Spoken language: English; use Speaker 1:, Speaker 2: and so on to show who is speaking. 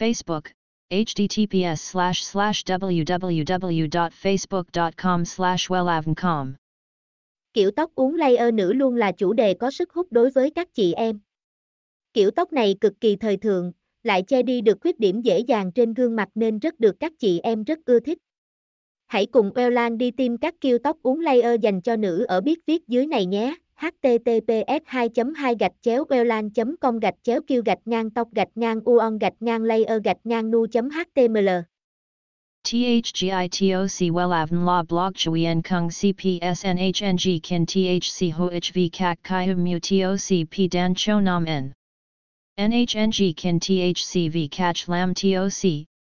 Speaker 1: Facebook, https slash slash www.facebook.com slash wellavncom.
Speaker 2: Kiểu tóc uống layer nữ luôn là chủ đề có sức hút đối với các chị em. Kiểu tóc này cực kỳ thời thượng, lại che đi được khuyết điểm dễ dàng trên gương mặt nên rất được các chị em rất ưa thích. Hãy cùng Wellan đi tìm các kiểu tóc uống layer dành cho nữ ở biết viết dưới này nhé https 2 2 gạch chéo welan com gạch chéo kêu gạch ngang tóc gạch ngang uon gạch ngang layer gạch ngang nu html
Speaker 1: THGITOC WELAVN La Blog Chuyen Kung CPSNHNG Kin THC HOHV Kak Kai Mu TOC P Dan Cho Nam N NHNG Kin THC V CACH Lam TOC